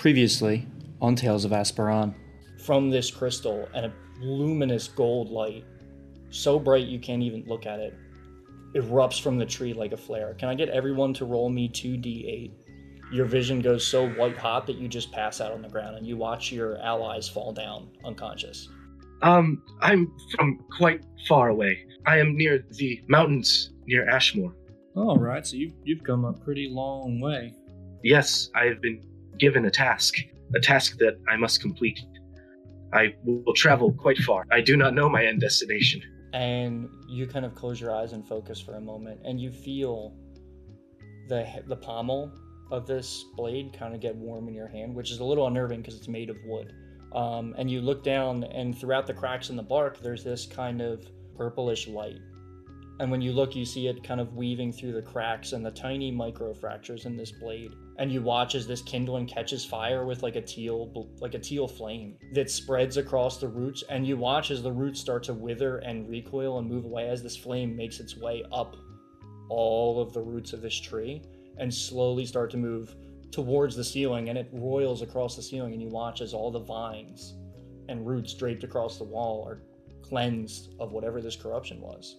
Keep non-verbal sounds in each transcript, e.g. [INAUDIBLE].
Previously on Tales of Asperon. From this crystal and a luminous gold light, so bright you can't even look at it, erupts from the tree like a flare. Can I get everyone to roll me 2d8? Your vision goes so white hot that you just pass out on the ground and you watch your allies fall down unconscious. Um, I'm from quite far away. I am near the mountains near Ashmore. All right, so you've, you've come a pretty long way. Yes, I have been given a task, a task that I must complete. I will travel quite far. I do not know my end destination. And you kind of close your eyes and focus for a moment, and you feel the the pommel of this blade kind of get warm in your hand, which is a little unnerving because it's made of wood. Um, and you look down, and throughout the cracks in the bark, there's this kind of purplish light. And when you look, you see it kind of weaving through the cracks and the tiny micro fractures in this blade. And you watch as this kindling catches fire with like a teal, like a teal flame that spreads across the roots. And you watch as the roots start to wither and recoil and move away as this flame makes its way up all of the roots of this tree and slowly start to move towards the ceiling. And it roils across the ceiling. And you watch as all the vines and roots draped across the wall are cleansed of whatever this corruption was.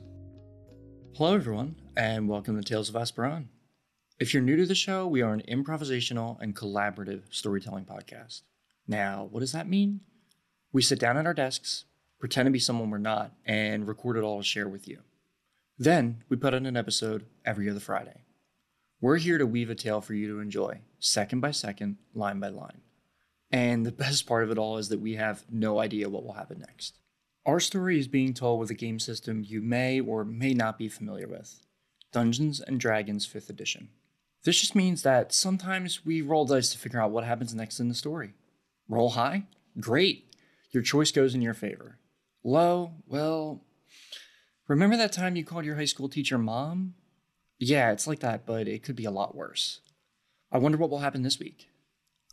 Hello, everyone, and welcome to Tales of Asperon. If you're new to the show, we are an improvisational and collaborative storytelling podcast. Now, what does that mean? We sit down at our desks, pretend to be someone we're not, and record it all to share with you. Then, we put out an episode every other Friday. We're here to weave a tale for you to enjoy, second by second, line by line. And the [LAUGHS] best part of it all is that we have no idea what will happen next. Our story is being told with a game system you may or may not be familiar with Dungeons and Dragons 5th Edition. This just means that sometimes we roll dice to figure out what happens next in the story. Roll high? Great! Your choice goes in your favor. Low? Well, remember that time you called your high school teacher mom? Yeah, it's like that, but it could be a lot worse. I wonder what will happen this week.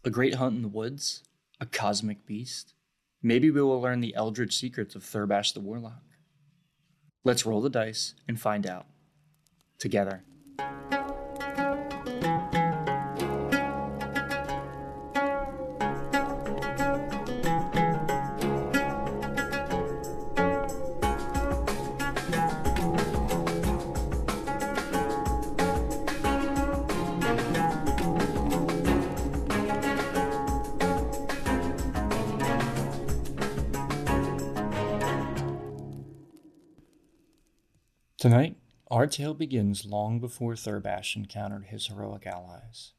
A great hunt in the woods? A cosmic beast? Maybe we will learn the eldritch secrets of Thurbash the Warlock. Let's roll the dice and find out. Together. Tonight, our tale begins long before Thurbash encountered his heroic allies.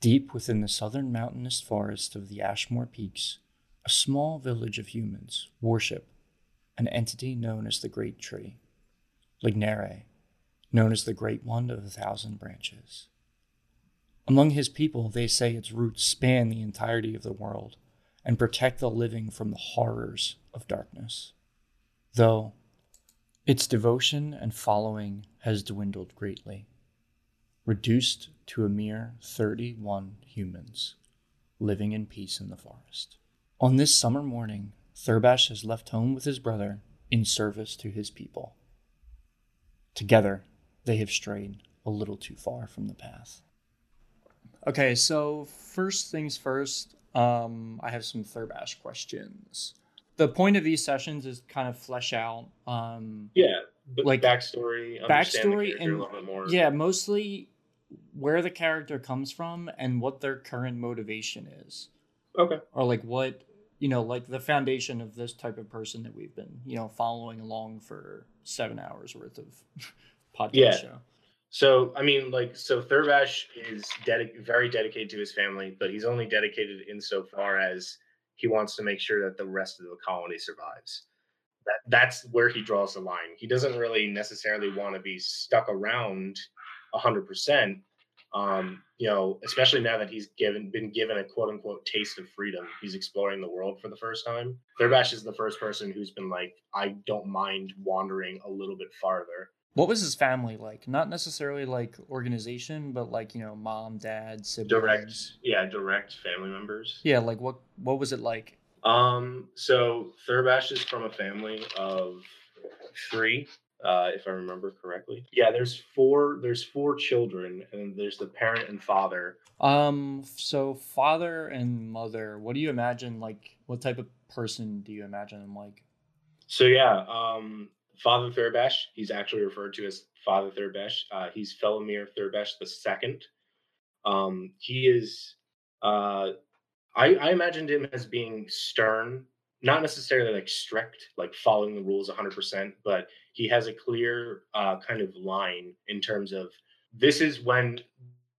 Deep within the southern mountainous forest of the Ashmore Peaks, a small village of humans worship an entity known as the Great Tree, Lignere, known as the Great One of a Thousand Branches. Among his people, they say its roots span the entirety of the world and protect the living from the horrors of darkness. Though its devotion and following has dwindled greatly, reduced to a mere 31 humans living in peace in the forest. On this summer morning, Thurbash has left home with his brother in service to his people. Together, they have strayed a little too far from the path. Okay, so first things first, um, I have some Thurbash questions the point of these sessions is kind of flesh out um yeah like backstory backstory and yeah mostly where the character comes from and what their current motivation is. Okay. Or like what you know like the foundation of this type of person that we've been you know following along for seven hours worth of [LAUGHS] podcast yeah. show. So I mean, like, so Thurbash is dedic- very dedicated to his family, but he's only dedicated insofar as he wants to make sure that the rest of the colony survives. That that's where he draws the line. He doesn't really necessarily want to be stuck around hundred percent. Um, you know, especially now that he's given been given a quote unquote taste of freedom. He's exploring the world for the first time. Thurbash is the first person who's been like, I don't mind wandering a little bit farther. What was his family like? Not necessarily like organization, but like you know, mom, dad, siblings. Direct, yeah, direct family members. Yeah, like what? What was it like? Um, so Thurbash is from a family of three, uh, if I remember correctly. Yeah, there's four. There's four children, and there's the parent and father. Um, so father and mother, what do you imagine like what type of person do you imagine them like? So yeah, um, Father Thurbash, he's actually referred to as Father Thurbash. Uh, he's Felomir Thurbash the second. Um, he is. Uh, I, I imagined him as being stern, not necessarily like strict, like following the rules 100%, but he has a clear uh, kind of line in terms of this is when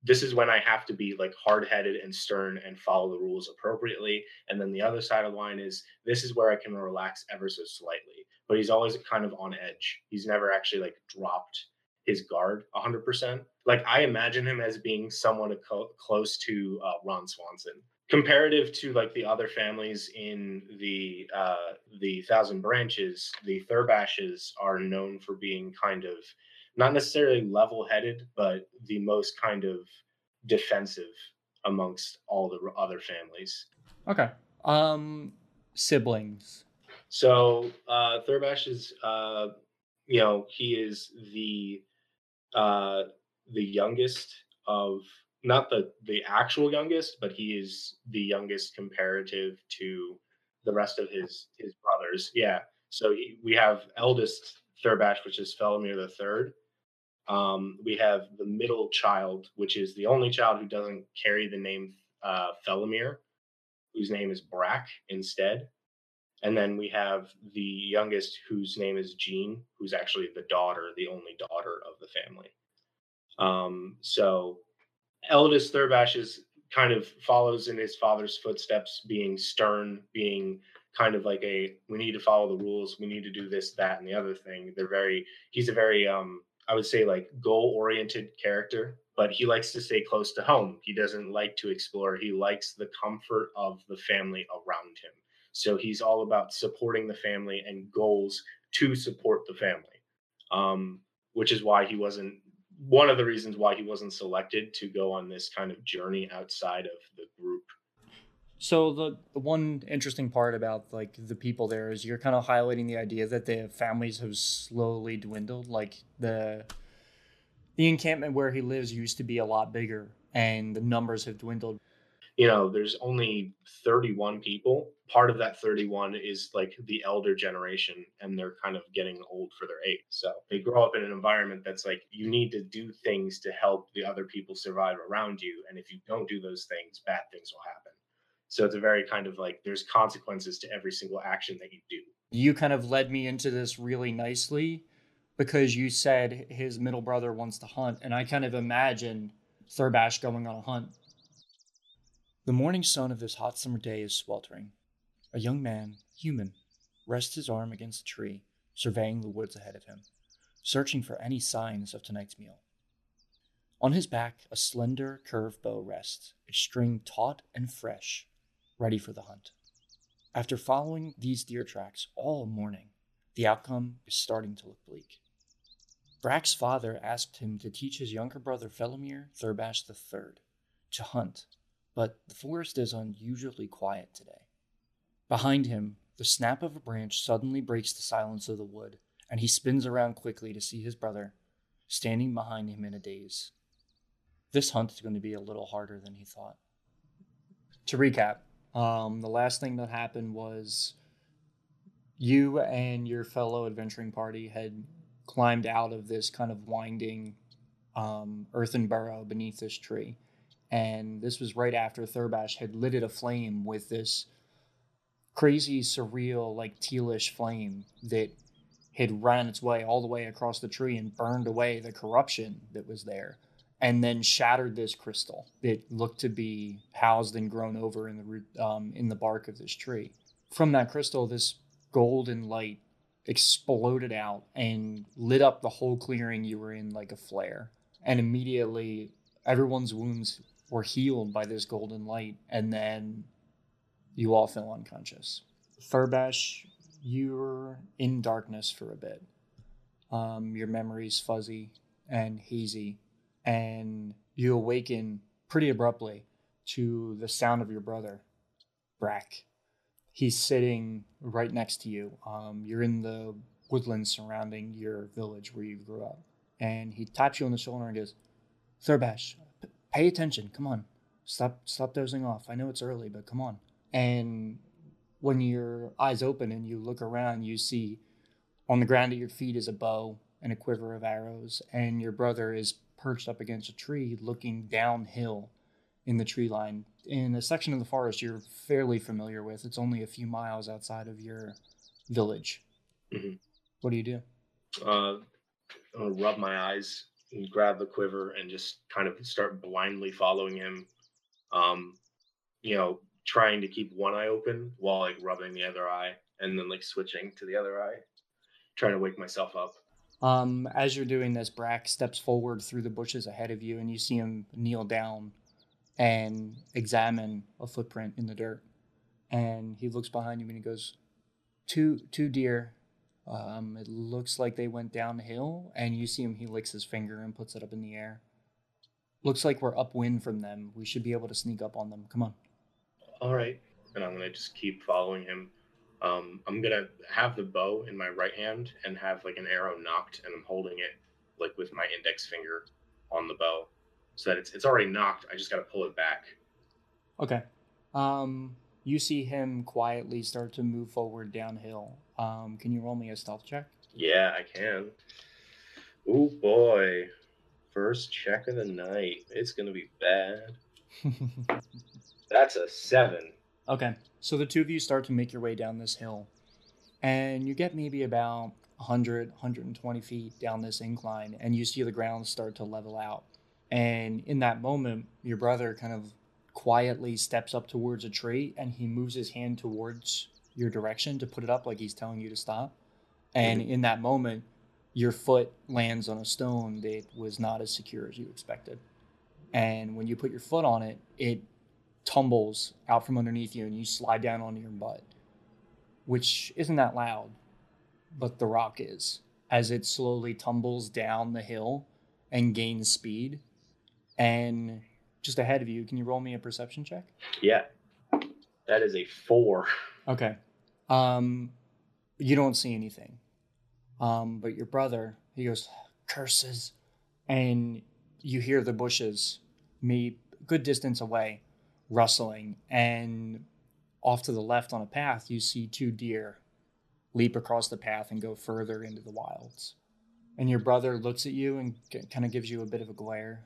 this is when I have to be like hard headed and stern and follow the rules appropriately. And then the other side of the line is this is where I can relax ever so slightly. But he's always kind of on edge. He's never actually like dropped his guard 100%. Like I imagine him as being somewhat co- close to uh, Ron Swanson. Comparative to like the other families in the uh, the Thousand Branches, the Thurbashes are known for being kind of not necessarily level headed, but the most kind of defensive amongst all the other families. Okay. Um, siblings. So uh, Thurbash is, uh, you know, he is the uh, the youngest of not the the actual youngest, but he is the youngest comparative to the rest of his his brothers. Yeah. So he, we have eldest Thurbash, which is Felomir the third, um, we have the middle child, which is the only child who doesn't carry the name uh, Felomir, whose name is Brack instead. And then we have the youngest, whose name is Jean, who's actually the daughter, the only daughter of the family. Um, so eldest Thurbash is kind of follows in his father's footsteps, being stern, being kind of like a we need to follow the rules, we need to do this, that, and the other thing. They're very he's a very um I would say like goal oriented character, but he likes to stay close to home. He doesn't like to explore. He likes the comfort of the family around him. So he's all about supporting the family and goals to support the family, um, which is why he wasn't one of the reasons why he wasn't selected to go on this kind of journey outside of the group so the, the one interesting part about like the people there is you're kind of highlighting the idea that the families have slowly dwindled. Like the the encampment where he lives used to be a lot bigger, and the numbers have dwindled. You know, there's only 31 people. Part of that 31 is like the elder generation, and they're kind of getting old for their age. So they grow up in an environment that's like you need to do things to help the other people survive around you, and if you don't do those things, bad things will happen. So it's a very kind of like there's consequences to every single action that you do. You kind of led me into this really nicely because you said his middle brother wants to hunt, and I kind of imagined Thurbash going on a hunt. The morning sun of this hot summer day is sweltering. A young man, human, rests his arm against a tree, surveying the woods ahead of him, searching for any signs of tonight's meal. On his back, a slender, curved bow rests, its string taut and fresh, ready for the hunt. After following these deer tracks all morning, the outcome is starting to look bleak. Brack's father asked him to teach his younger brother Felomir Thurbash III to hunt, but the forest is unusually quiet today. Behind him, the snap of a branch suddenly breaks the silence of the wood, and he spins around quickly to see his brother standing behind him in a daze. This hunt is going to be a little harder than he thought. To recap, um, the last thing that happened was you and your fellow adventuring party had climbed out of this kind of winding um, earthen burrow beneath this tree. And this was right after Thurbash had lit it aflame with this crazy, surreal, like tealish flame that had run its way all the way across the tree and burned away the corruption that was there and then shattered this crystal that looked to be housed and grown over in the root, um, in the bark of this tree. From that crystal, this golden light exploded out and lit up the whole clearing you were in like a flare. And immediately, everyone's wounds were healed by this golden light, and then you all fell unconscious. Thurbash, you're in darkness for a bit. Um, your memory's fuzzy and hazy and you awaken pretty abruptly to the sound of your brother, Brack. He's sitting right next to you. Um, you're in the woodland surrounding your village where you grew up. And he taps you on the shoulder and goes, Thurbash, p- pay attention. Come on. stop stop dozing off. I know it's early, but come on. And when your eyes open and you look around, you see on the ground at your feet is a bow and a quiver of arrows, and your brother is perched up against a tree looking downhill in the tree line in a section of the forest you're fairly familiar with. It's only a few miles outside of your village. Mhm. What do you do? Uh, I'm gonna rub my eyes and grab the quiver and just kind of start blindly following him. Um, you know, trying to keep one eye open while like rubbing the other eye, and then like switching to the other eye, trying to wake myself up. Um, as you're doing this, Brack steps forward through the bushes ahead of you, and you see him kneel down and examine a footprint in the dirt. And he looks behind you and he goes, "Two, two deer. Um, it looks like they went downhill." And you see him. He licks his finger and puts it up in the air. Looks like we're upwind from them. We should be able to sneak up on them. Come on. All right, and I'm gonna just keep following him. Um, I'm gonna have the bow in my right hand and have like an arrow nocked, and I'm holding it like with my index finger on the bow, so that it's it's already nocked. I just gotta pull it back. Okay. Um, you see him quietly start to move forward downhill. Um, can you roll me a stealth check? Yeah, I can. Oh boy, first check of the night. It's gonna be bad. [LAUGHS] That's a seven. Okay. So the two of you start to make your way down this hill, and you get maybe about 100, 120 feet down this incline, and you see the ground start to level out. And in that moment, your brother kind of quietly steps up towards a tree and he moves his hand towards your direction to put it up like he's telling you to stop. And in that moment, your foot lands on a stone that was not as secure as you expected. And when you put your foot on it, it tumbles out from underneath you and you slide down onto your butt, which isn't that loud, but the rock is as it slowly tumbles down the hill and gains speed. And just ahead of you, can you roll me a perception check? Yeah, that is a four. Okay. Um, you don't see anything. Um, but your brother, he goes, curses. And you hear the bushes, me good distance away, rustling. And off to the left on a path, you see two deer leap across the path and go further into the wilds. And your brother looks at you and kind of gives you a bit of a glare.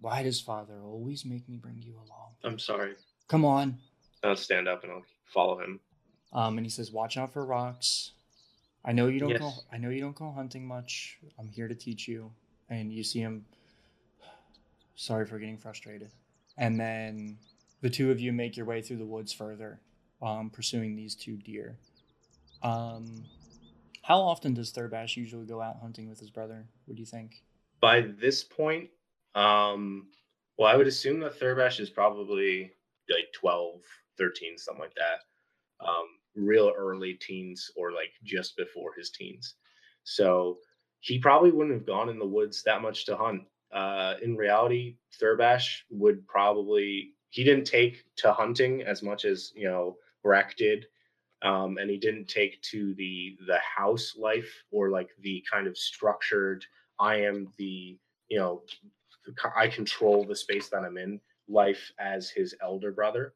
Why does father always make me bring you along? I'm sorry. Come on. I'll stand up and I'll follow him. Um, and he says, "Watch out for rocks. I know you don't Yes. go. I know you don't go hunting much. I'm here to teach you." And you see him. Sorry for getting frustrated. And then the two of you make your way through the woods further, um, pursuing these two deer. Um, how often does Thurbash usually go out hunting with his brother? What do you think? By this point, um, well, I would assume that Thurbash is probably like 12, 13, something like that. Um, real early teens or like just before his teens. So he probably wouldn't have gone in the woods that much to hunt. Uh, in reality, Thurbash would probably he didn't take to hunting as much as you know Brack did, um, and he didn't take to the the house life or like the kind of structured. I am the you know I control the space that I'm in life as his elder brother.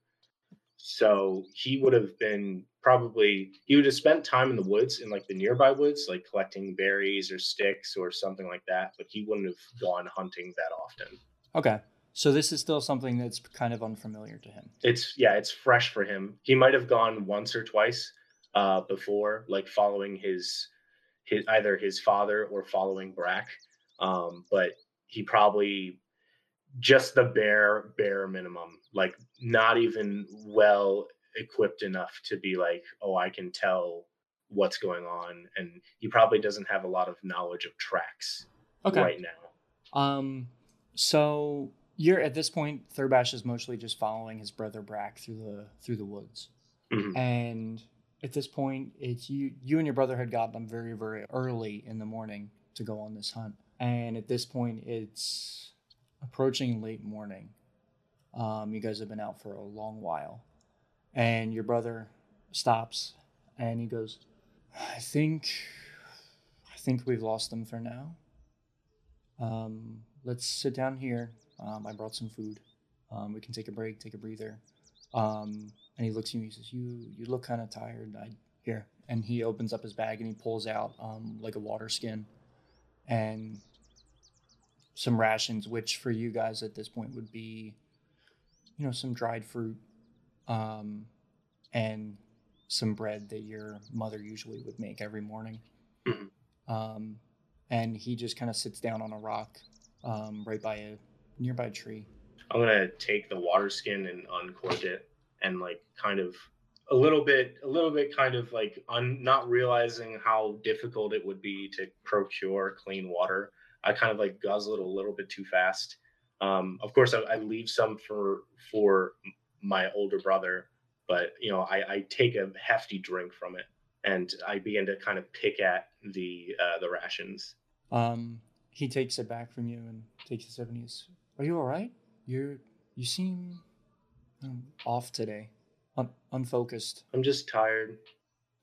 So he would have been probably he would have spent time in the woods in like the nearby woods, like collecting berries or sticks or something like that. But he wouldn't have gone hunting that often. Okay, so this is still something that's kind of unfamiliar to him. It's yeah, it's fresh for him. He might have gone once or twice uh, before, like following his his either his father or following Brack. Um, but he probably just the bare bare minimum, like not even well equipped enough to be like, oh, I can tell what's going on, and he probably doesn't have a lot of knowledge of tracks Okay. right now. Um, so you're at this point, Thurbash is mostly just following his brother Brack through the through the woods, Mhm. and at this point, it's you. You and your brother had gotten up very very early in the morning to go on this hunt, and at this point, it's approaching late morning. Um, you guys have been out for a long while, and your brother stops, and he goes, "I think, I think we've lost them for now." Um, let's sit down here. Um, I brought some food. Um, we can take a break, take a breather. Um, and he looks at me. and he says, "You you look kind of tired. I here." And he opens up his bag and he pulls out um, like a water skin and some rations, which for you guys at this point would be, you know, some dried fruit, um, and some bread that your mother usually would make every morning. Mhm. Um, and he just kind of sits down on a rock um, right by a nearby tree. I'm gonna take the water skin and uncork it and like kind of a little bit a little bit kind of like un, not realizing how difficult it would be to procure clean water. I kind of like guzzle it a little bit too fast. Um, of course, I, I leave some for for my older brother, but you know I, I take a hefty drink from it and I begin to kind of pick at the uh, the rations. Um, he takes it back from you and takes a sip and he's, "Are you all right? You're you seem um, off today, Un- unfocused. I'm just tired.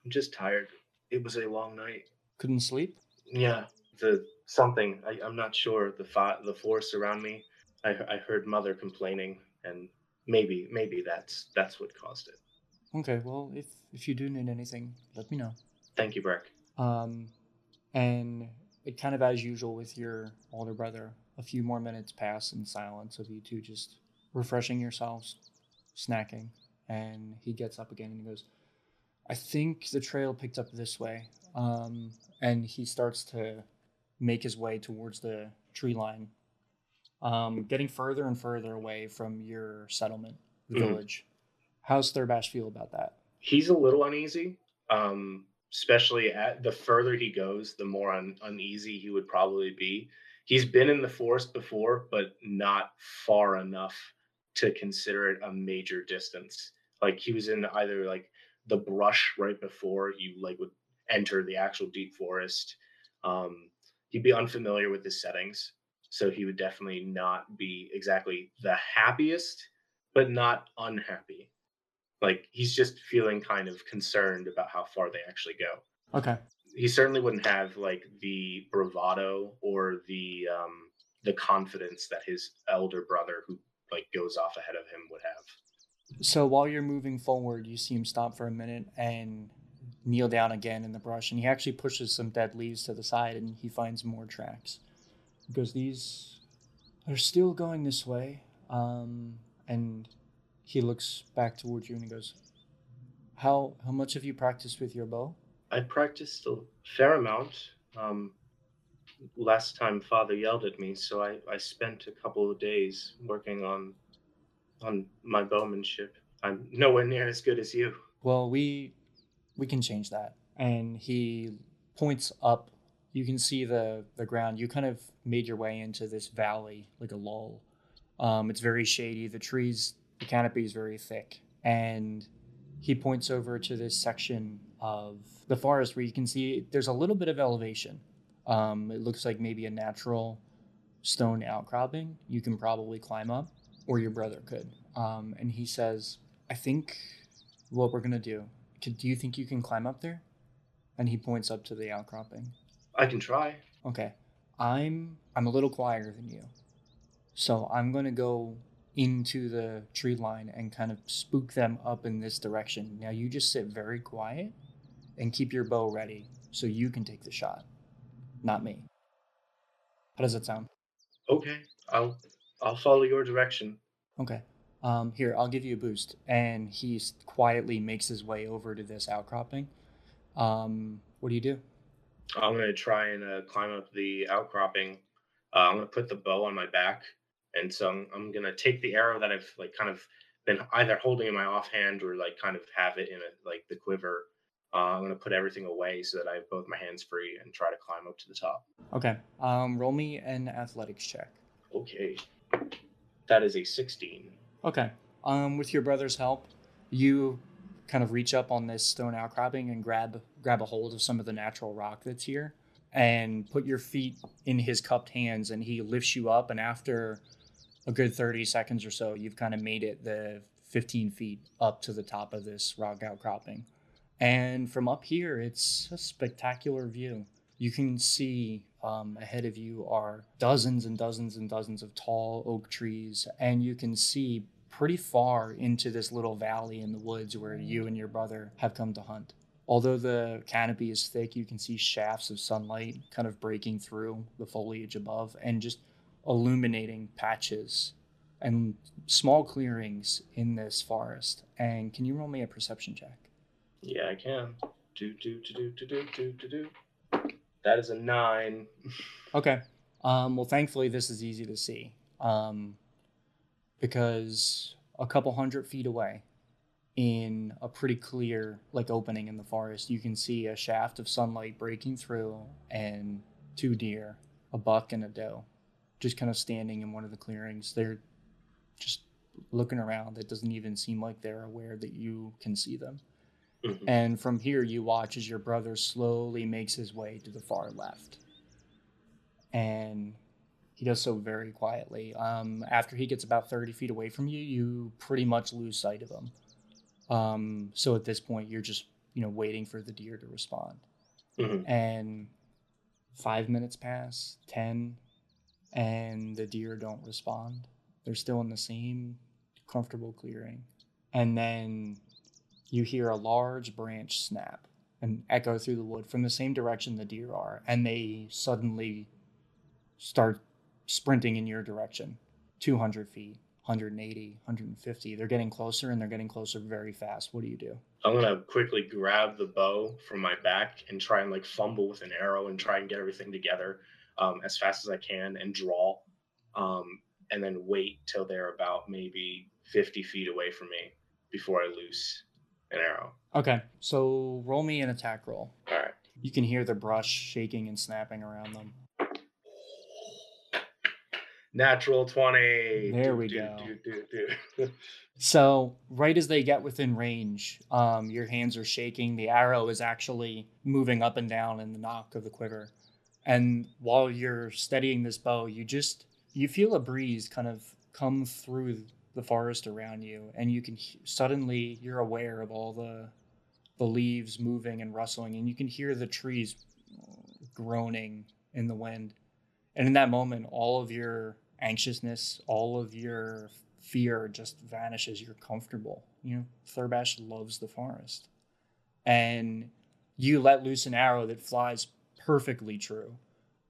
I'm just tired. It was a long night. Couldn't sleep. Yeah, the something I, I'm not sure. The fa- the force around me. I, I heard mother complaining, and maybe maybe that's that's what caused it. Okay, well, if if you do need anything, let me know." Thank you, Breck. Um, and it kind of as usual with your older brother. A few more minutes pass in silence of you two just refreshing yourselves, snacking, and he gets up again and he goes, "I think the trail picked up this way." Um, and he starts to make his way towards the tree line, um, getting further and further away from your settlement, Mhm. village. How's Thurbash feel about that? He's a little uneasy, um, especially at the further he goes, the more un- uneasy he would probably be. He's been in the forest before, but not far enough to consider it a major distance. Like he was in either like the brush right before you like would enter the actual deep forest. Um, he'd be unfamiliar with the settings, so he would definitely not be exactly the happiest, but not unhappy like he's just feeling kind of concerned about how far they actually go Okay. He certainly wouldn't have like the bravado or the um the confidence that his elder brother who like goes off ahead of him would have So while you're moving forward, you see him stop for a minute and kneel down again in the brush, and he actually pushes some dead leaves to the side, and he finds more tracks. Because "These are still going this way," um, and he looks back towards you and he goes, "How how much have you practiced with your bow?" I practiced a fair amount um last time father yelled at me so i i spent a couple of days working on on my bowmanship i'm nowhere near as good as you Well, we we can change that. And he points up. You can see the the ground. You kind of made your way into this valley, like a lull. Um, it's very shady. The trees, the canopy is very thick, and he points over to this section of the forest where you can see there's a little bit of elevation. Um, it looks like maybe a natural stone outcropping. You can probably climb up, or your brother could. Um, and he says, "I think what we're gonna do. Could, do you think you can climb up there? And he points up to the outcropping. i can try Okay, I'm I'm a little quieter than you, so I'm gonna go into the tree line and kind of spook them up in this direction. Now you just sit very quiet and keep your bow ready so you can take the shot, not me. How does that sound? okay i'll i'll follow your direction Okay. Um, here, I'll give you a boost. And he quietly makes his way over to this outcropping. Um, what do you do? I'm gonna try and uh, climb up the outcropping. Uh, I'm gonna put the bow on my back, and so I'm, I'm gonna take the arrow that I've like kind of been either holding in my offhand or like kind of have it in a, like the quiver. Uh, I'm gonna put everything away so that I have both my hands free and try to climb up to the top. Okay. Um, roll me an athletics check. Okay, that is a 16. Okay. Um, with your brother's help, you kind of reach up on this stone outcropping and grab grab a hold of some of the natural rock that's here, and put your feet in his cupped hands, and he lifts you up. And after a good thirty seconds or so, you've kind of made it the fifteen feet up to the top of this rock outcropping. And from up here, it's a spectacular view. You can see Um, ahead of you are dozens and dozens and dozens of tall oak trees, and you can see pretty far into this little valley in the woods where you and your brother have come to hunt. Although the canopy is thick, you can see shafts of sunlight kind of breaking through the foliage above and just illuminating patches and small clearings in this forest. And can you roll me a perception check? Yeah, I can. Do do do do do do do do do. That is a nine. [LAUGHS] Okay. Um, well, thankfully, this is easy to see um, because a couple hundred feet away, in a pretty clear like opening in the forest, you can see a shaft of sunlight breaking through and two deer, a buck and a doe, just kind of standing in one of the clearings. They're just looking around. It doesn't even seem like they're aware that you can see them. Mhm. And from here, you watch as your brother slowly makes his way to the far left. And he does so very quietly. Um, after he gets about 30 feet away from you, you pretty much lose sight of him. Um, so at this point, you're just, you know, waiting for the deer to respond. Mhm. And five minutes pass, 10, and the deer don't respond. They're still in the same comfortable clearing. And then you hear a large branch snap and echo through the wood from the same direction the deer are. And they suddenly start sprinting in your direction 200 feet, 180, 150. They're getting closer and they're getting closer very fast. What do you do? I'm gonna quickly grab the bow from my back and try and like fumble with an arrow and try and get everything together um, as fast as I can and draw, um, and then wait till they're about maybe 50 feet away from me before I loose an arrow. Okay, so roll me an attack roll. All right. You can hear the brush shaking and snapping around them. Natural 20. There Do, we do, go. do. [LAUGHS] So, right as they get within range, um, your hands are shaking. The arrow is actually moving up and down in the nock of the quiver. And while you're steadying this bow, you just you feel a breeze kind of come through the forest around you, and you can he- suddenly you're aware of all the the leaves moving and rustling, and you can hear the trees groaning in the wind. And in that moment, all of your anxiousness, all of your fear just vanishes. You're comfortable. You know, Thurbash loves the forest. And you let loose an arrow that flies perfectly true.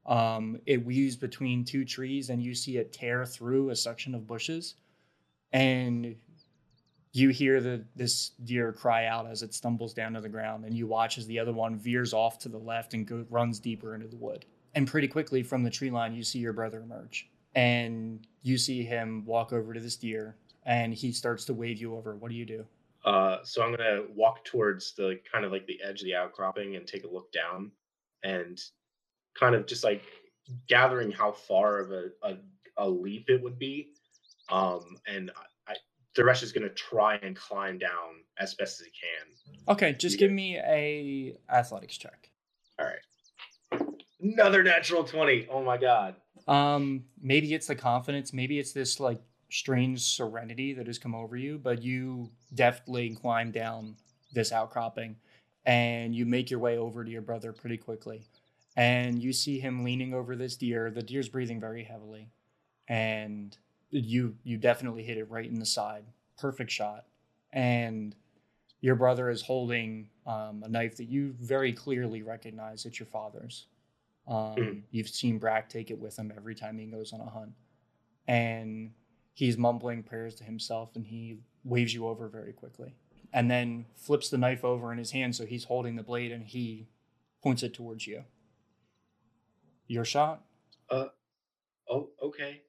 Um, it weaves between two trees, and you see it tear through a section of bushes. And you hear the this deer cry out as it stumbles down to the ground, and you watch as the other one veers off to the left and go, runs deeper into the wood. And pretty quickly from the tree line, you see your brother emerge, and you see him walk over to this deer, and he starts to wave you over. What do you do? Uh, so I'm gonna walk towards the kind of like the edge of the outcropping and take a look down, and kind of just like gathering how far of a a, a leap it would be, um, and I, I Thresh is gonna try and climb down as best as he can. Okay, just give me a athletics check. All right, another natural twenty. Oh my god. Um, maybe it's the confidence, maybe it's this like strange serenity that has come over you, but you deftly climb down this outcropping and you make your way over to your brother pretty quickly. And you see him leaning over this deer. The deer's breathing very heavily. And you you definitely hit it right in the side. Perfect shot. And your brother is holding um, a knife that you very clearly recognize it's your father's. Um, Mm. You've seen Brack take it with him every time he goes on a hunt. And he's mumbling prayers to himself and he waves you over very quickly. And then flips the knife over in his hand so he's holding the blade and he points it towards you. Your shot? Uh, Oh, okay.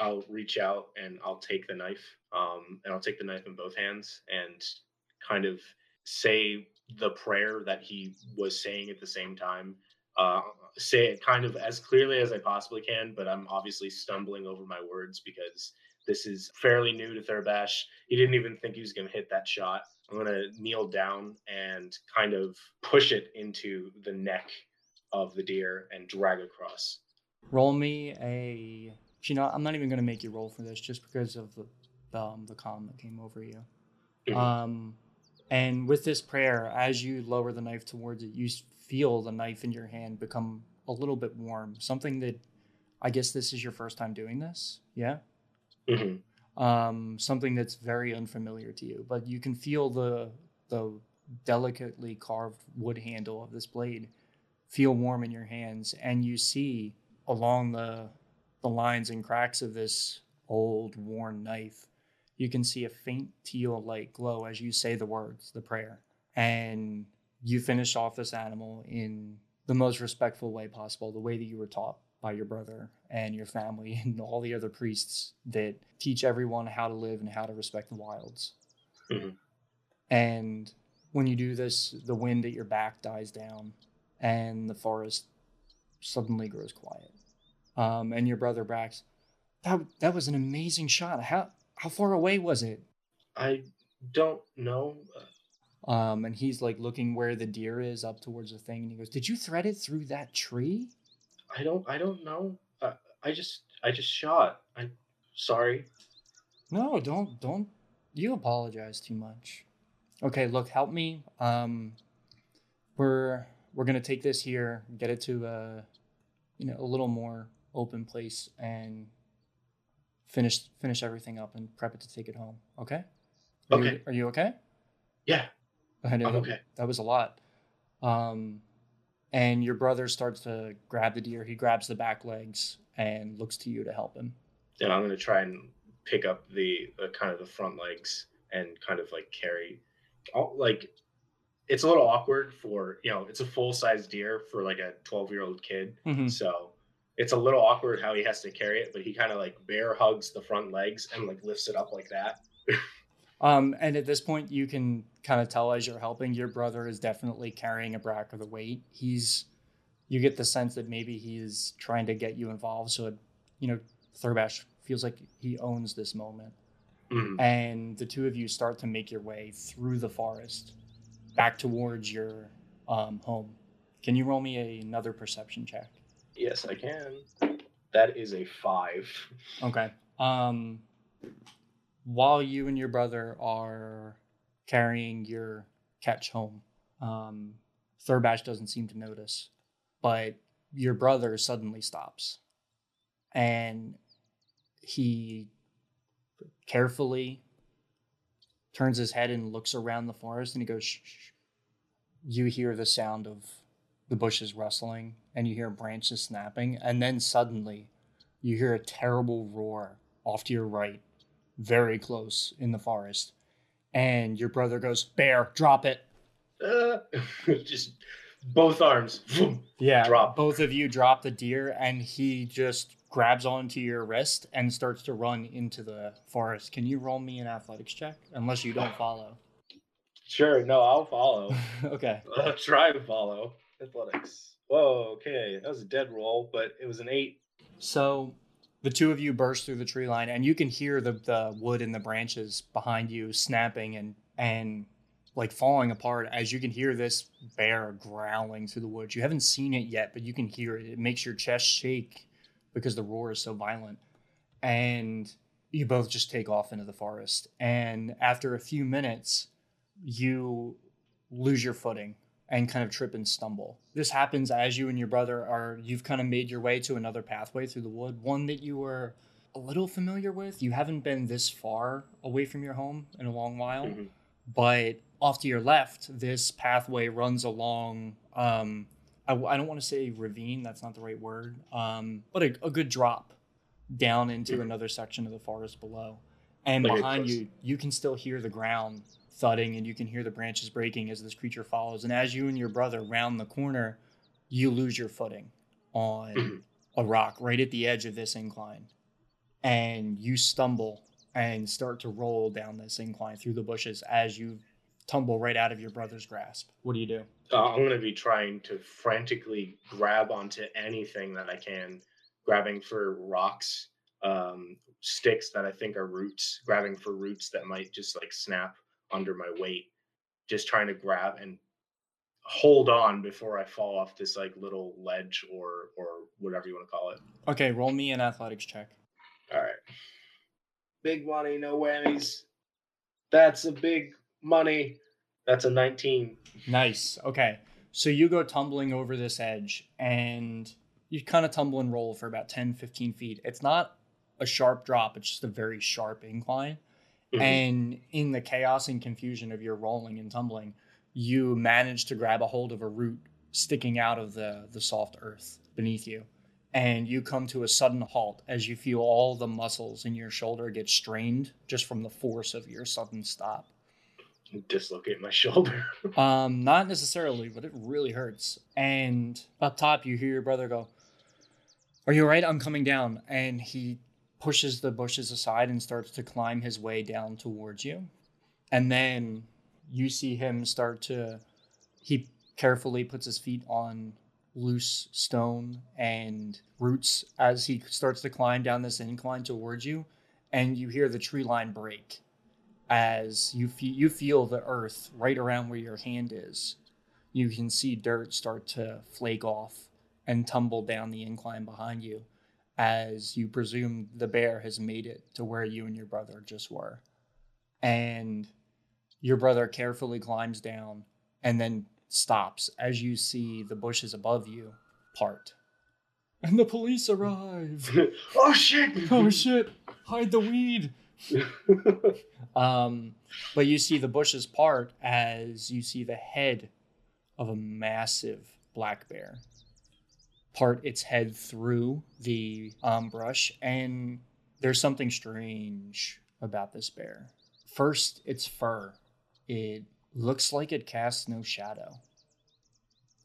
I'll reach out and I'll take the knife. Um, and I'll take the knife in both hands and kind of say the prayer that he was saying at the same time. Uh, say it kind of as clearly as I possibly can, but I'm obviously stumbling over my words because this is fairly new to Thurbash. He didn't even think he was going to hit that shot. I'm going to kneel down and kind of push it into the neck of the deer and drag across. Roll me a. You know, I'm not even going to make you roll for this just because of the um, the calm that came over you. Mhm. Um, and with this prayer, as you lower the knife towards it, you feel the knife in your hand become a little bit warm. Something that I guess this is your first time doing this. Yeah. hmm Um, something that's very unfamiliar to you, but you can feel the the delicately carved wood handle of this blade feel warm in your hands, and you see along the the lines and cracks of this old worn knife, you can see a faint teal light glow as you say the words, the prayer, and you finish off this animal in the most respectful way possible, the way that you were taught by your brother and your family [LAUGHS] and all the other priests that teach everyone how to live and how to respect the wilds. Mhm. And when you do this, the wind at your back dies down and the forest suddenly grows quiet. Um, and your brother Brax, that that was an amazing shot. How how far away was it? I don't know. Uh, Um, and he's like looking where the deer is up towards the thing, and he goes, "Did you thread it through that tree?" I don't. I don't know. Uh, I just. I just shot. I'm sorry. No, don't don't you apologize too much. Okay, look, help me. Um we're we're gonna take this here, get it to a you know, a little more open place and finish finish everything up and prep it to take it home. Okay? Are You, Okay. are you okay? Yeah. I know I'm okay. that was a lot. Um and your brother starts to grab the deer. He grabs the back legs and looks to you to help him. Then I'm gonna try and pick up the, the kind of the front legs and kind of like carry. All, like, it's a little awkward for you know. It's a full size deer for like a 12 year old kid. Mhm. So it's a little awkward how he has to carry it, but he kind of like bear hugs the front legs and like lifts it up like that. Um, and at this point, you can kind of tell as you're helping, your brother is definitely carrying a brack of the weight. He's, you get the sense that maybe he's trying to get you involved. So, it, you know, Thurbash feels like he owns this moment. Mhm. And the two of you start to make your way through the forest back towards your um, home. Can you roll me a, another perception check? Yes, I can. That is a five. Okay. Um, while you and your brother are carrying your catch home, um, Thurbash doesn't seem to notice, but your brother suddenly stops, and he carefully turns his head and looks around the forest, and he goes, shh, shh. "You hear the sound of the bushes rustling, and you hear branches snapping, and then suddenly." you hear a terrible roar off to your right, very close in the forest. And your brother goes, Bear, drop it. Uh, [LAUGHS] just both arms. Yeah. Drop. Both of you drop the deer, and he just grabs onto your wrist and starts to run into the forest. Can you roll me an athletics check? Unless you don't follow. Sure, no, I'll follow. [LAUGHS] okay. I'll try and follow. Athletics. Whoa, okay. That was a dead roll, but it was an eight. So the two of you burst through the tree line, and you can hear the, the wood and the branches behind you snapping and and like falling apart as you can hear this bear growling through the woods. You haven't seen it yet, but you can hear it. It makes your chest shake because the roar is so violent. And you both just take off into the forest. And after a few minutes, you lose your footing and kind of trip and stumble. This happens as you and your brother are you've kind of made your way to another pathway through the wood, one that you were a little familiar with. You haven't been this far away from your home in a long while, Mhm. but off to your left, this pathway runs along. Um, I, I don't want to say ravine; that's not the right word. Um, but a, a good drop down into Mhm. another section of the forest below, and Like behind you, you can still hear the ground thudding, and you can hear the branches breaking as this creature follows. And as you and your brother round the corner, you lose your footing on [CLEARS THROAT] a rock right at the edge of this incline, and you stumble and start to roll down this incline through the bushes as you tumble right out of your brother's grasp. What do you do? Uh, I'm going to be trying to frantically grab onto anything that I can, grabbing for rocks, um, sticks that I think are roots, grabbing for roots that might just like snap under my weight, just trying to grab and hold on before I fall off this like little ledge or or whatever you want to call it. Okay, roll me an athletics check. All right. Big money, no whammies. That's a big money. That's a 19. Nice. Okay. So you go tumbling over this edge and you kind of tumble and roll for about 10, 15 feet. It's not a sharp drop, it's just a very sharp incline. Mhm. And in the chaos and confusion of your rolling and tumbling, you manage to grab a hold of a root sticking out of the, the soft earth beneath you. And you come to a sudden halt as you feel all the muscles in your shoulder get strained just from the force of your sudden stop. dislocate my [LAUGHS] shoulder. Um, not necessarily, but it really hurts. And up top, you hear your brother go, Are you all right? I'm coming down. And he pushes the bushes aside and starts to climb his way down towards you. And then you see him start to, he carefully puts his feet on loose stone and roots as he starts to climb down this incline towards you. And you hear the tree line break as you feel you feel the earth right around where your hand is. You can see dirt start to flake off and tumble down the incline behind you as you presume the bear has made it to where you and your brother just were. And your brother carefully climbs down and then stops as you see the bushes above you part. And the police arrive. [LAUGHS] oh shit! oh shit! Hide the weed. [LAUGHS] Um, but you see the bushes part as you see the head of a massive black bear part its head through the um, brush, and there's something strange about this bear. First, its fur. It looks like it casts no shadow.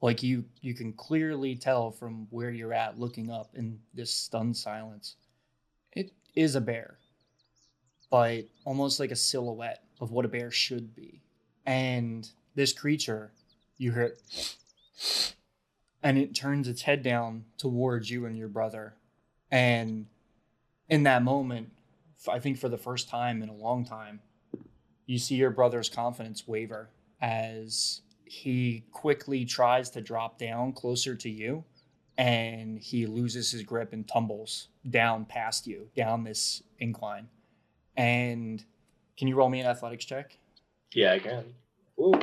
Like you, you can clearly tell from where you're at, looking up in this stunned silence. It is a bear but almost like a silhouette of what a bear should be. And this creature, you hear it, and it turns its head down towards you and your brother. And in that moment, I think for the first time in a long time, you see your brother's confidence waver as he quickly tries to drop down closer to you and he loses his grip and tumbles down past you, down this incline. And can you roll me an athletics check? yeah, I can. Ooh,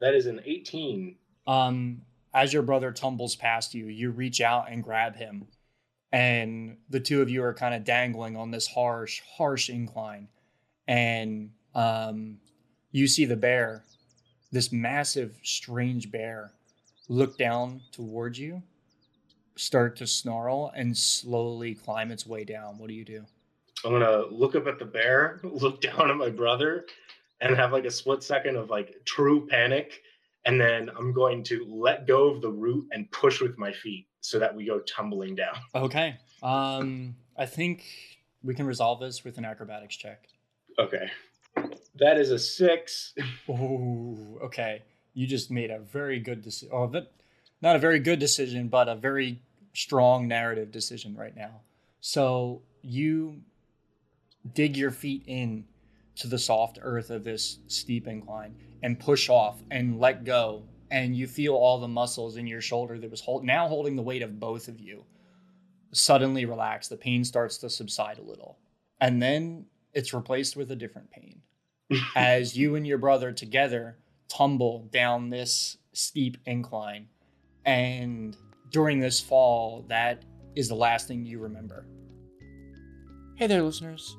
that is an 18. Um, as your brother tumbles past you, you reach out and grab him, and the two of you are kind of dangling on this harsh, harsh incline. And um, you see the bear, this massive, strange bear, look down towards you, start to snarl, and slowly climb its way down. What do you do? I'm gonna look up at the bear, [LAUGHS] look down at my brother, and have like a split second of like true panic. And then I'm going to let go of the root and push with my feet so that we go tumbling down. [LAUGHS] Okay. Um, I think we can resolve this with an acrobatics check. Okay. That is a six. [LAUGHS] Oh, okay. You just made a very good decision. Oh, that, not a very good decision, but a very strong narrative decision right now. So you dig your feet in to the soft earth of this steep incline and push off and let go. And you feel all the muscles in your shoulder that was hold, now holding the weight of both of you suddenly relax. The pain starts to subside a little. And then it's replaced with a different pain [LAUGHS] as you and your brother together tumble down this steep incline. And during this fall, that is the last thing you remember. Hey there, listeners.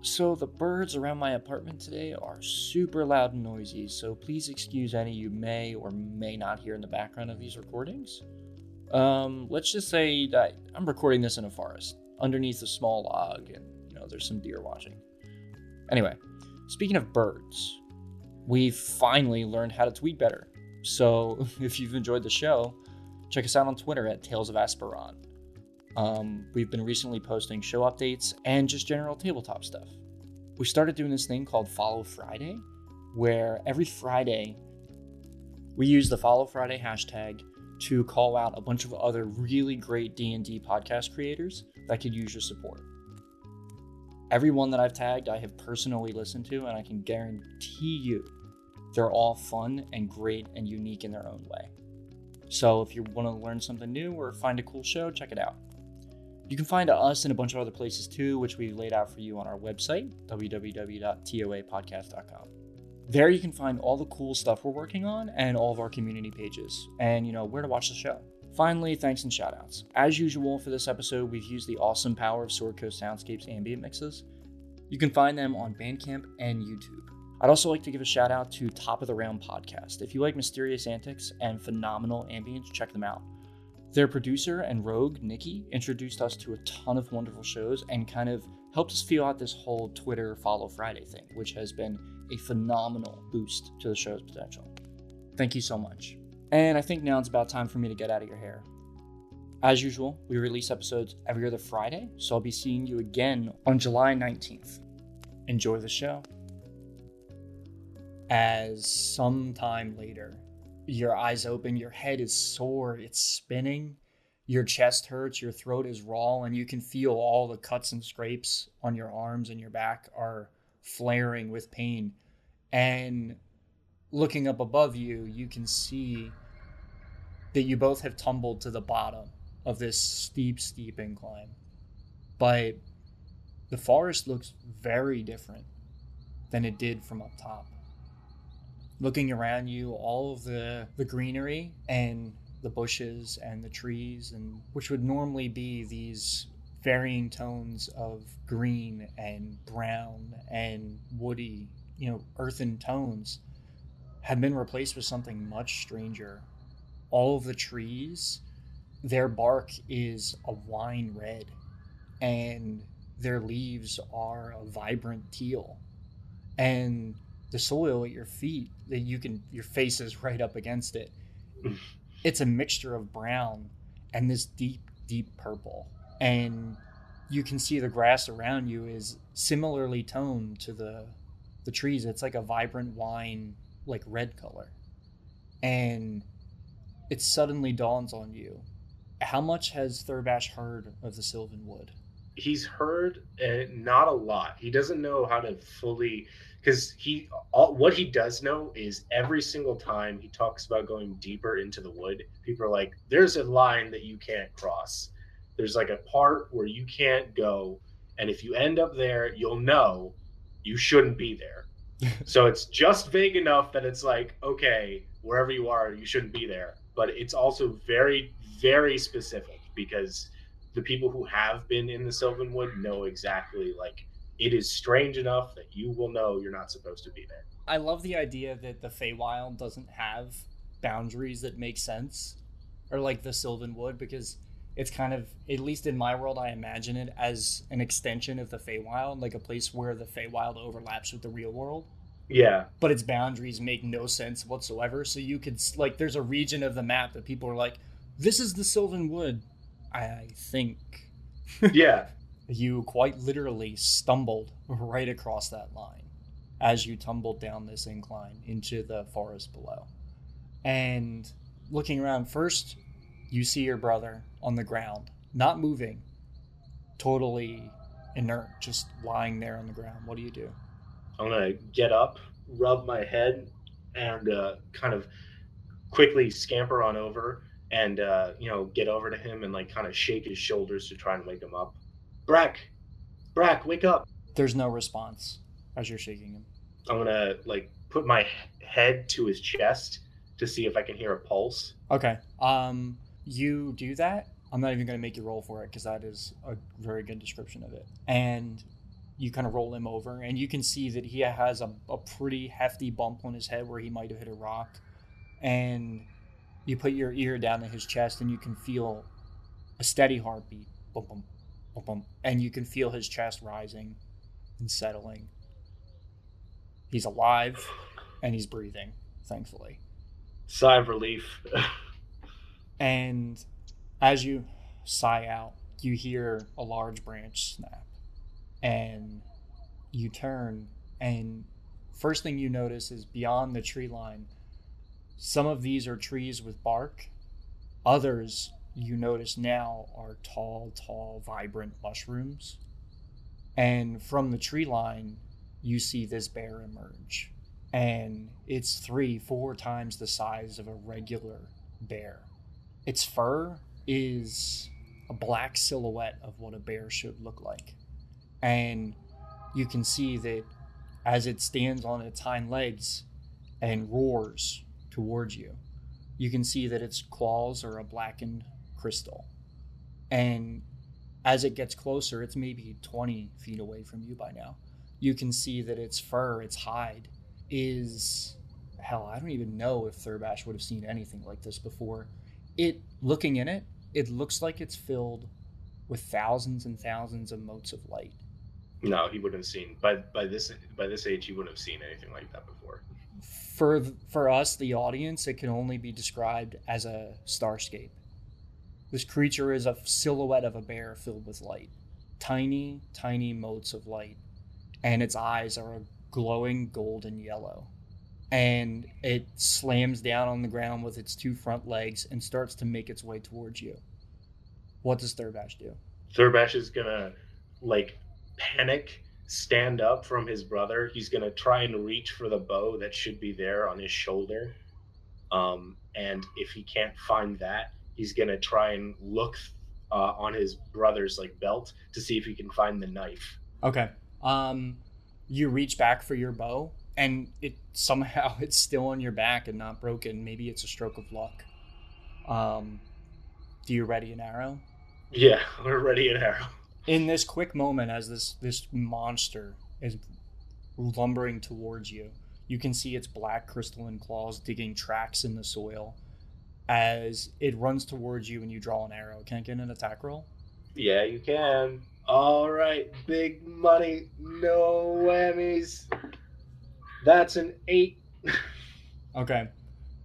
So, the birds around my apartment today are super loud and noisy, so please excuse any you may or may not hear in the background of these recordings. Um, let's just say that I'm recording this in a forest, underneath a small log, and you know, there's some deer watching. Anyway, speaking of birds, we've finally learned how to tweet better. So [LAUGHS] if you've enjoyed the show, check us out on Twitter at Tales of Asperon. Um, we've been recently posting show updates and just general tabletop stuff. We started doing this thing called Follow Friday, where every Friday we use the Follow Friday hashtag to call out a bunch of other really great D&D podcast creators that could use your support. Everyone that I've tagged, I have personally listened to, and I can guarantee you they're all fun and great and unique in their own way. So if you want to learn something new or find a cool show, check it out. You can find us in a bunch of other places too, which we laid out for you on our website, www.toapodcast.com. There you can find all the cool stuff we're working on and all of our community pages and, you know, where to watch the show. Finally, thanks and shoutouts. As usual for this episode, we've used the awesome power of Sword Coast Soundscapes ambient mixes. You can find them on Bandcamp and YouTube. I'd also like to give a shout out to Top of the Round podcast. If you like mysterious antics and phenomenal ambience, check them out. Their producer and rogue, Nikki, introduced us to a ton of wonderful shows and kind of helped us feel out this whole Twitter Follow Friday thing, which has been a phenomenal boost to the show's potential. Thank you so much. And I think now it's about time for me to get out of your hair. As usual, we release episodes every other Friday, so I'll be seeing you again on July 19th. Enjoy the show. As sometime later, your eyes open, your head is sore, it's spinning, your chest hurts, your throat is raw, and you can feel all the cuts and scrapes on your arms and your back are flaring with pain. And looking up above you, you can see that you both have tumbled to the bottom of this steep, steep incline. But the forest looks very different than it did from up top. Looking around you, all of the, the greenery and the bushes and the trees, and which would normally be these varying tones of green and brown and woody, you know, earthen tones, have been replaced with something much stranger. All of the trees, their bark is a wine red, and their leaves are a vibrant teal. And the soil at your feet, that you can, your face is right up against it. [LAUGHS] It's a mixture of brown and this deep, deep purple. And you can see the grass around you is similarly toned to the the trees. It's like a vibrant wine, like red color. And it suddenly dawns on you. How much has Thurbash heard of the Sylvan Wood? He's heard uh, not a lot. He doesn't know how to fully because he all, what he does know is every single time he talks about going deeper into the wood, people are like, "There's a line that you can't cross. There's like a part where you can't go, and if you end up there, you'll know you shouldn't be there." [LAUGHS] so it's just vague enough that it's like, okay, wherever you are, you shouldn't be there. But it's also very, very specific because the people who have been in the Sylvan Wood know exactly like it is strange enough that you will know you're not supposed to be there. I love the idea that the Feywild doesn't have boundaries that make sense, or like the Sylvan Wood, because it's kind of, at least in my world, I imagine it as an extension of the Feywild, like a place where the Feywild overlaps with the real world. Yeah. But its boundaries make no sense whatsoever. So you could, like, there's a region of the map that people are like, this is the Sylvan Wood. I think. yeah. [LAUGHS] You quite literally stumbled right across that line as you tumbled down this incline into the forest below. And looking around, first, you see your brother on the ground, not moving, totally inert, just lying there on the ground. What do you do? I'm gonna get up, rub my head, and uh, kind of quickly scamper on over and uh, you know get over to him and like kind of shake his shoulders to try and wake him up. Brack, Brack, wake up! There's no response as you're shaking him. I'm gonna like put my head to his chest to see if I can hear a pulse. Okay. Um, you do that. I'm not even going to make you roll for it because that is a very good description of it. And you kind of roll him over, and you can see that he has a, a pretty hefty bump on his head where he might have hit a rock. And you put your ear down to his chest, and you can feel a steady heartbeat. Bump, bump. And you can feel his chest rising and settling. He's alive, and he's breathing, thankfully. Sigh of relief. [LAUGHS] And as you sigh out, you hear a large branch snap. And you turn, and first thing you notice is beyond the tree line, some of these are trees with bark. Others you notice now are tall, tall, vibrant mushrooms. And from the tree line, you see this bear emerge. And it's three, four times the size of a regular bear. Its fur is a black silhouette of what a bear should look like. And you can see that as it stands on its hind legs and roars towards you. You can see that its claws are a blackened crystal. And as it gets closer, it's maybe 20 feet away from you by now. You can see that its fur, its hide, is hell, I don't even know if Thurbash would have seen anything like this before. It looking in it, it looks like it's filled with thousands and thousands of motes of light. No, he wouldn't have seen by by this by this age he wouldn't have seen anything like that before. For for us, the audience, it can only be described as a starscape. This creature is a silhouette of a bear filled with light, tiny, tiny motes of light, and its eyes are a glowing golden yellow. And it slams down on the ground with its two front legs and starts to make its way towards you. What does Thurbash do? Thurbash is gonna like panic, stand up from his brother. He's gonna try and reach for the bow that should be there on his shoulder. Um, and if he can't find that, he's gonna try and look uh, on his brother's like belt to see if he can find the knife. Okay. Um, you reach back for your bow, and it somehow [LAUGHS] it's still on your back and not broken. Maybe it's a stroke of luck. Um, do you ready an arrow? Yeah, [LAUGHS] we're ready an arrow. In this quick moment, as this this monster is lumbering towards you, you can see its black crystalline claws digging tracks in the soil as it runs towards you and you draw an arrow. Can I get an attack roll? Yeah, you can. All right, big money, no whammies. That's an eight. Okay.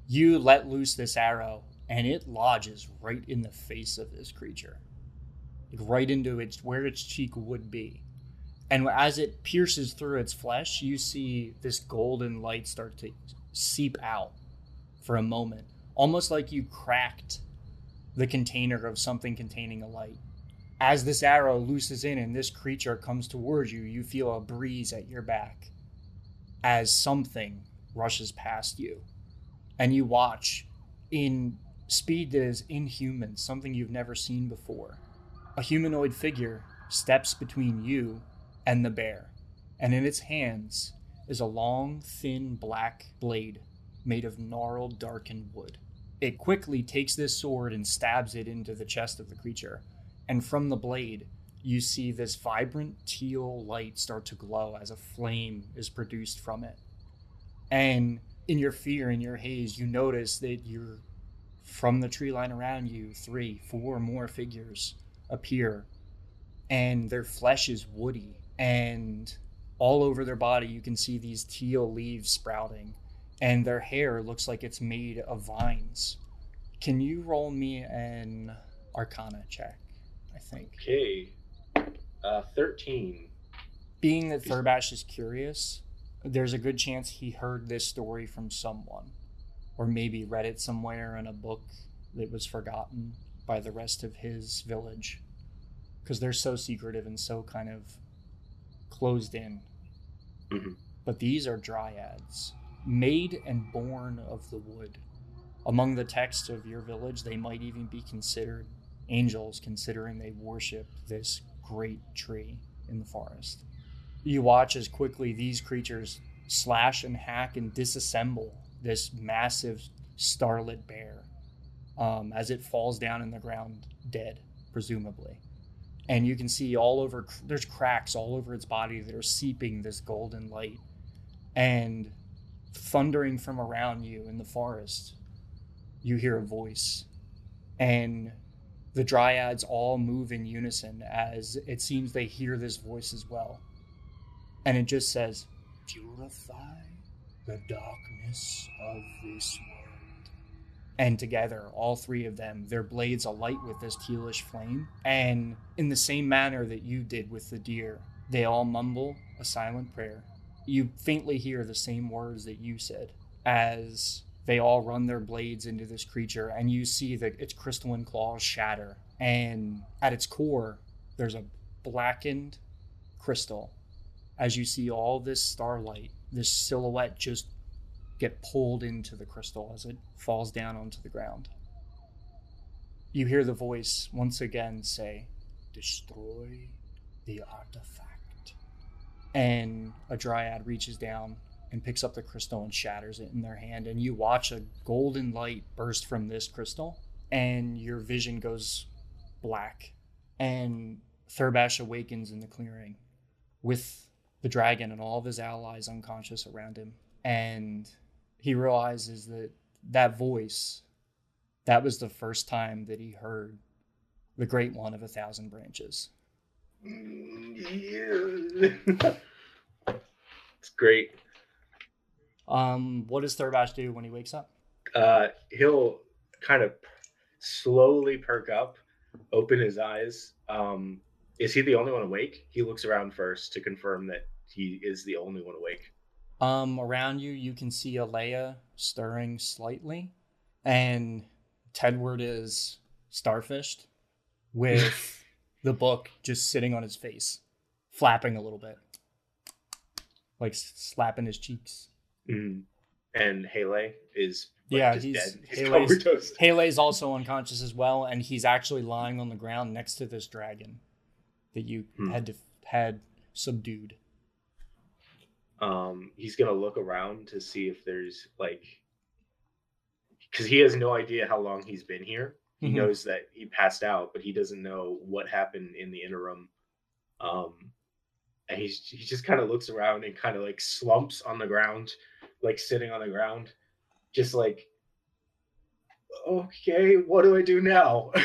You let loose this arrow and it lodges right in the face of this creature. Like right into its where its cheek would be. And as it pierces through its flesh, you see this golden light start to seep out for a moment almost like you cracked the container of something containing a light. As this arrow looses in and this creature comes towards you, you feel a breeze at your back as something rushes past you. And you watch in speed that is inhuman, something you've never seen before. A humanoid figure steps between you and the bear, and in its hands is a long, thin black blade made of gnarled, darkened wood. It quickly takes this sword and stabs it into the chest of the creature. And from the blade, you see this vibrant teal light start to glow as a flame is produced from it. And in your fear, in your haze, you notice that you're from the tree line around you, three, four more figures appear. And their flesh is woody. And all over their body, you can see these teal leaves sprouting and their hair looks like it's made of vines. Can you roll me an Arcana check? I think. Okay, uh, thirteen. Being that Thurbash is curious, there's a good chance he heard this story from someone, or maybe read it somewhere in a book that was forgotten by the rest of his village, because they're so secretive and so kind of closed in. Mhm. But these are dryads made and born of the wood. Among the texts of your village, they might even be considered angels, considering they worship this great tree in the forest. You watch as quickly these creatures slash and hack and disassemble this massive starlit bear um, as it falls down in the ground dead, presumably. And you can see all over, there's cracks all over its body that are seeping this golden light. And thundering from around you in the forest, you hear a voice. And the dryads all move in unison as it seems they hear this voice as well. And it just says, Purify the darkness of this world. And together, all three of them, their blades alight with this tealish flame. And in the same manner that you did with the deer, they all mumble a silent prayer you faintly hear the same words that you said as they all run their blades into this creature and you see that its crystalline claws shatter and at its core there's a blackened crystal. As you see all this starlight this silhouette just get pulled into the crystal as it falls down onto the ground. You hear the voice once again say destroy the artifact and a dryad reaches down and picks up the crystal and shatters it in their hand and you watch a golden light burst from this crystal and your vision goes black and Thurbash awakens in the clearing with the dragon and all of his allies unconscious around him and he realizes that that voice that was the first time that he heard the great one of a thousand branches. [LAUGHS] it's great. um what does Thurbash do when he wakes up Uh, he'll kind of slowly perk up, open his eyes. Um, is he the only one awake? He looks around first to confirm that he is the only one awake. Um, around you, you can see Alea stirring slightly, and Tedward is starfished with [LAUGHS] the book just sitting on his face, flapping a little bit, like slapping his cheeks. Mm. And Haley is like, Yeah, just he's- dead. He's Haley's- comatose. Also unconscious as well, and he's actually lying on the ground next to this dragon that you Hmm. had to, had subdued. um he's gonna look around to see if there's like because he has no idea how long he's been here he Mhm. knows that he passed out but he doesn't know what happened in the interim um and he's he just kind of looks around and kind of like slumps on the ground like sitting on the ground just like okay what do i do now [LAUGHS]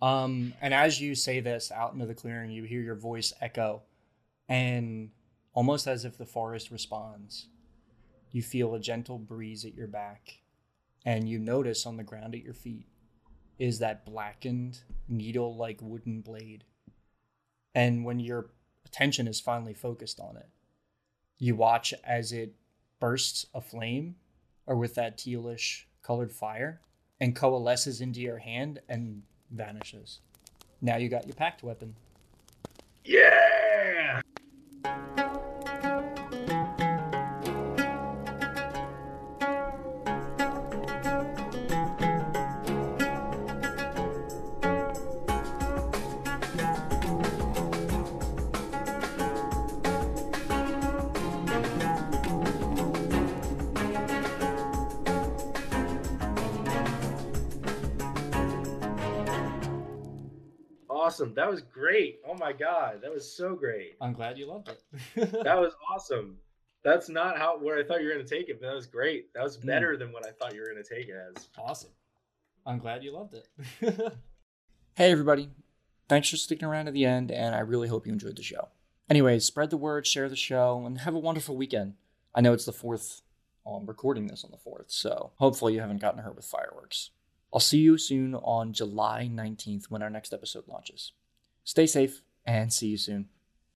Um, and as you say this out into the clearing, you hear your voice echo, and almost as if the forest responds, you feel a gentle breeze at your back, and you notice on the ground at your feet is that blackened, needle like wooden blade. And when your attention is finally focused on it, you watch as it bursts aflame or with that tealish colored fire and coalesces into your hand and vanishes. Now you got your pact weapon. yeah that was great oh my god that was so great I'm glad you loved it. [LAUGHS] [LAUGHS] that was awesome. That's not how where I thought you were gonna take it, but that was great. That was Hmm. better than what I thought you were gonna take it as. awesome. I'm glad you loved it. [LAUGHS] hey, everybody. Thanks for sticking around to the end, and I really hope you enjoyed the show. Anyways, spread the word, share the show, and have a wonderful weekend. I know it's the 4th. Well, I'm recording this on the 4th, so hopefully you haven't gotten hurt with fireworks. I'll see you soon on July 19th when our next episode launches. Stay safe and see you soon.